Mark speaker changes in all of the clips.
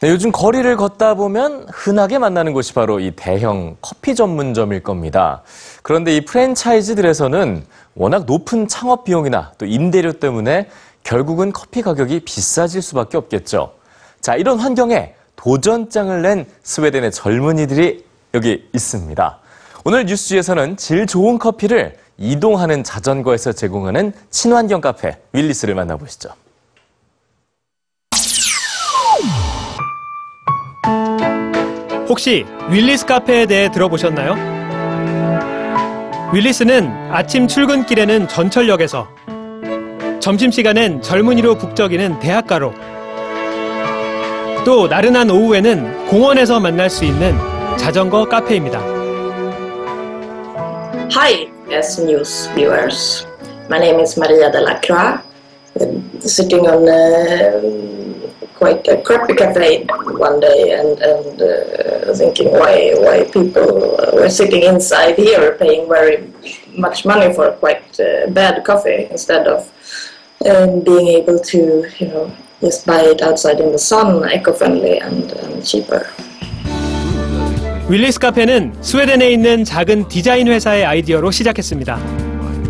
Speaker 1: 네, 요즘 거리를 걷다 보면 흔하게 만나는 곳이 바로 이 대형 커피 전문점일 겁니다. 그런데 이 프랜차이즈들에서는 워낙 높은 창업 비용이나 또 임대료 때문에 결국은 커피 가격이 비싸질 수밖에 없겠죠. 자, 이런 환경에 도전장을 낸 스웨덴의 젊은이들이 여기 있습니다. 오늘 뉴스지에서는 질 좋은 커피를 이동하는 자전거에서 제공하는 친환경 카페 윌리스를 만나보시죠.
Speaker 2: 혹시 윌리스 카페에 대해 들어보셨나요? 윌리스는 아침 출근길에는 전철역에서 점심시간엔 젊은이로 북적이는 대학가로 또 나른한 오후에는 공원에서 만날 수 있는 자전거 카페입니다.
Speaker 3: Hi, yes, news viewers. My name is Maria de la Croix, sitting on uh, quite a crappy cafe one day and, and uh, thinking why, why people were sitting inside here paying very much money for quite uh, bad coffee instead of um, being able to, you know, just buy it outside in the sun, eco-friendly and, and cheaper.
Speaker 2: 윌리스 카페는 스웨덴에 있는 작은 디자인 회사의 아이디어로 시작했습니다.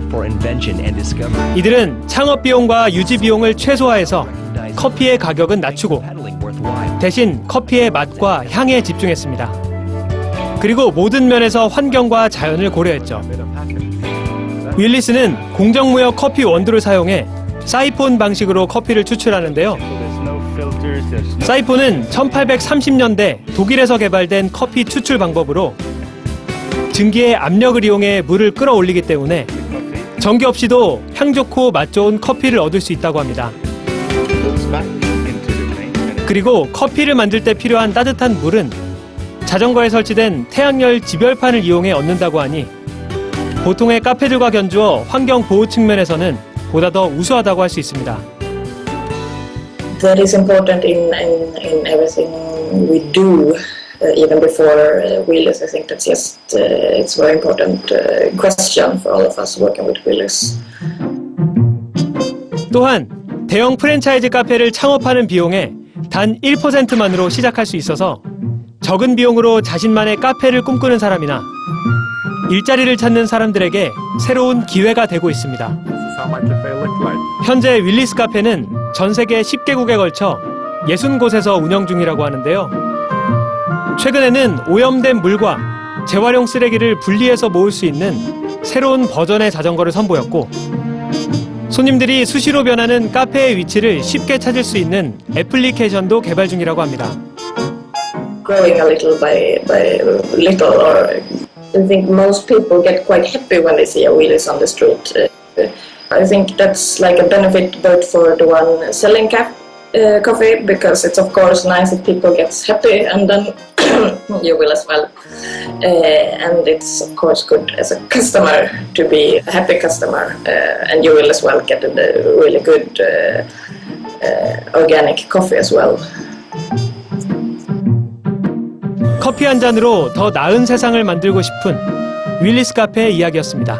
Speaker 4: for invention and discovery.
Speaker 2: 이들은 창업 비용과 유지 비용을 최소화해서 커피의 가격은 낮추고. 대신 커피의 맛과 향에 집중했습니다. 그리고 모든 면에서 환경과 자연을 고려했죠. 윌리스는 공정무역 커피 원두를 사용해 사이폰 방식으로 커피를 추출하는데요. 사이폰은 1830년대 독일에서 개발된 커피 추출 방법으로 증기의 압력을 이용해 물을 끌어올리기 때문에 전기 없이도 향 좋고 맛 좋은 커피를 얻을 수 있다고 합니다. 그리고 커피를 만들 때 필요한 따뜻한 물은 자전거에 설치된 태양열 지별판을 이용해 얻는다고 하니 보통의 카페들과 견주어 환경 보호 측면에서는 보다 더 우수하다고 할 수 있습니다.
Speaker 3: that is important in, in, in everything we do, uh, even before uh, wheelers. I think that's just uh, it's a very important uh, question for all of us working with wheelers.
Speaker 2: 또한 대형 프랜차이즈 카페를 창업하는 비용에 단 1%만으로 시작할 수 있어서 적은 비용으로 자신만의 카페를 꿈꾸는 사람이나 일자리를 찾는 사람들에게 새로운 기회가 되고 있습니다. 현재 윌리스 카페는 전 세계 10개국에 걸쳐 60곳에서 운영 중이라고 하는데요. 최근에는 오염된 물과 재활용 쓰레기를 분리해서 모을 수 있는 새로운 버전의 자전거를 선보였고 손님들이 수시로 변하는 카페의 위치를 쉽게 찾을 수 있는 애플리케이션도 개발 중이라고 합니다.
Speaker 3: Growing a little by, by little, or I think most people get quite happy when they see a wheelies on the street. Uh, I think that's like a benefit both for the one selling ca- uh, coffee because it's of course nice if people get happy and then you will as well. Uh, and it's of course good as a customer to be a happy customer uh, and you will as well get a really good uh, uh, organic coffee as well.
Speaker 2: 커피 한 잔으로 더 나은 세상을 만들고 싶은 윌리스 카페의 이야기였습니다.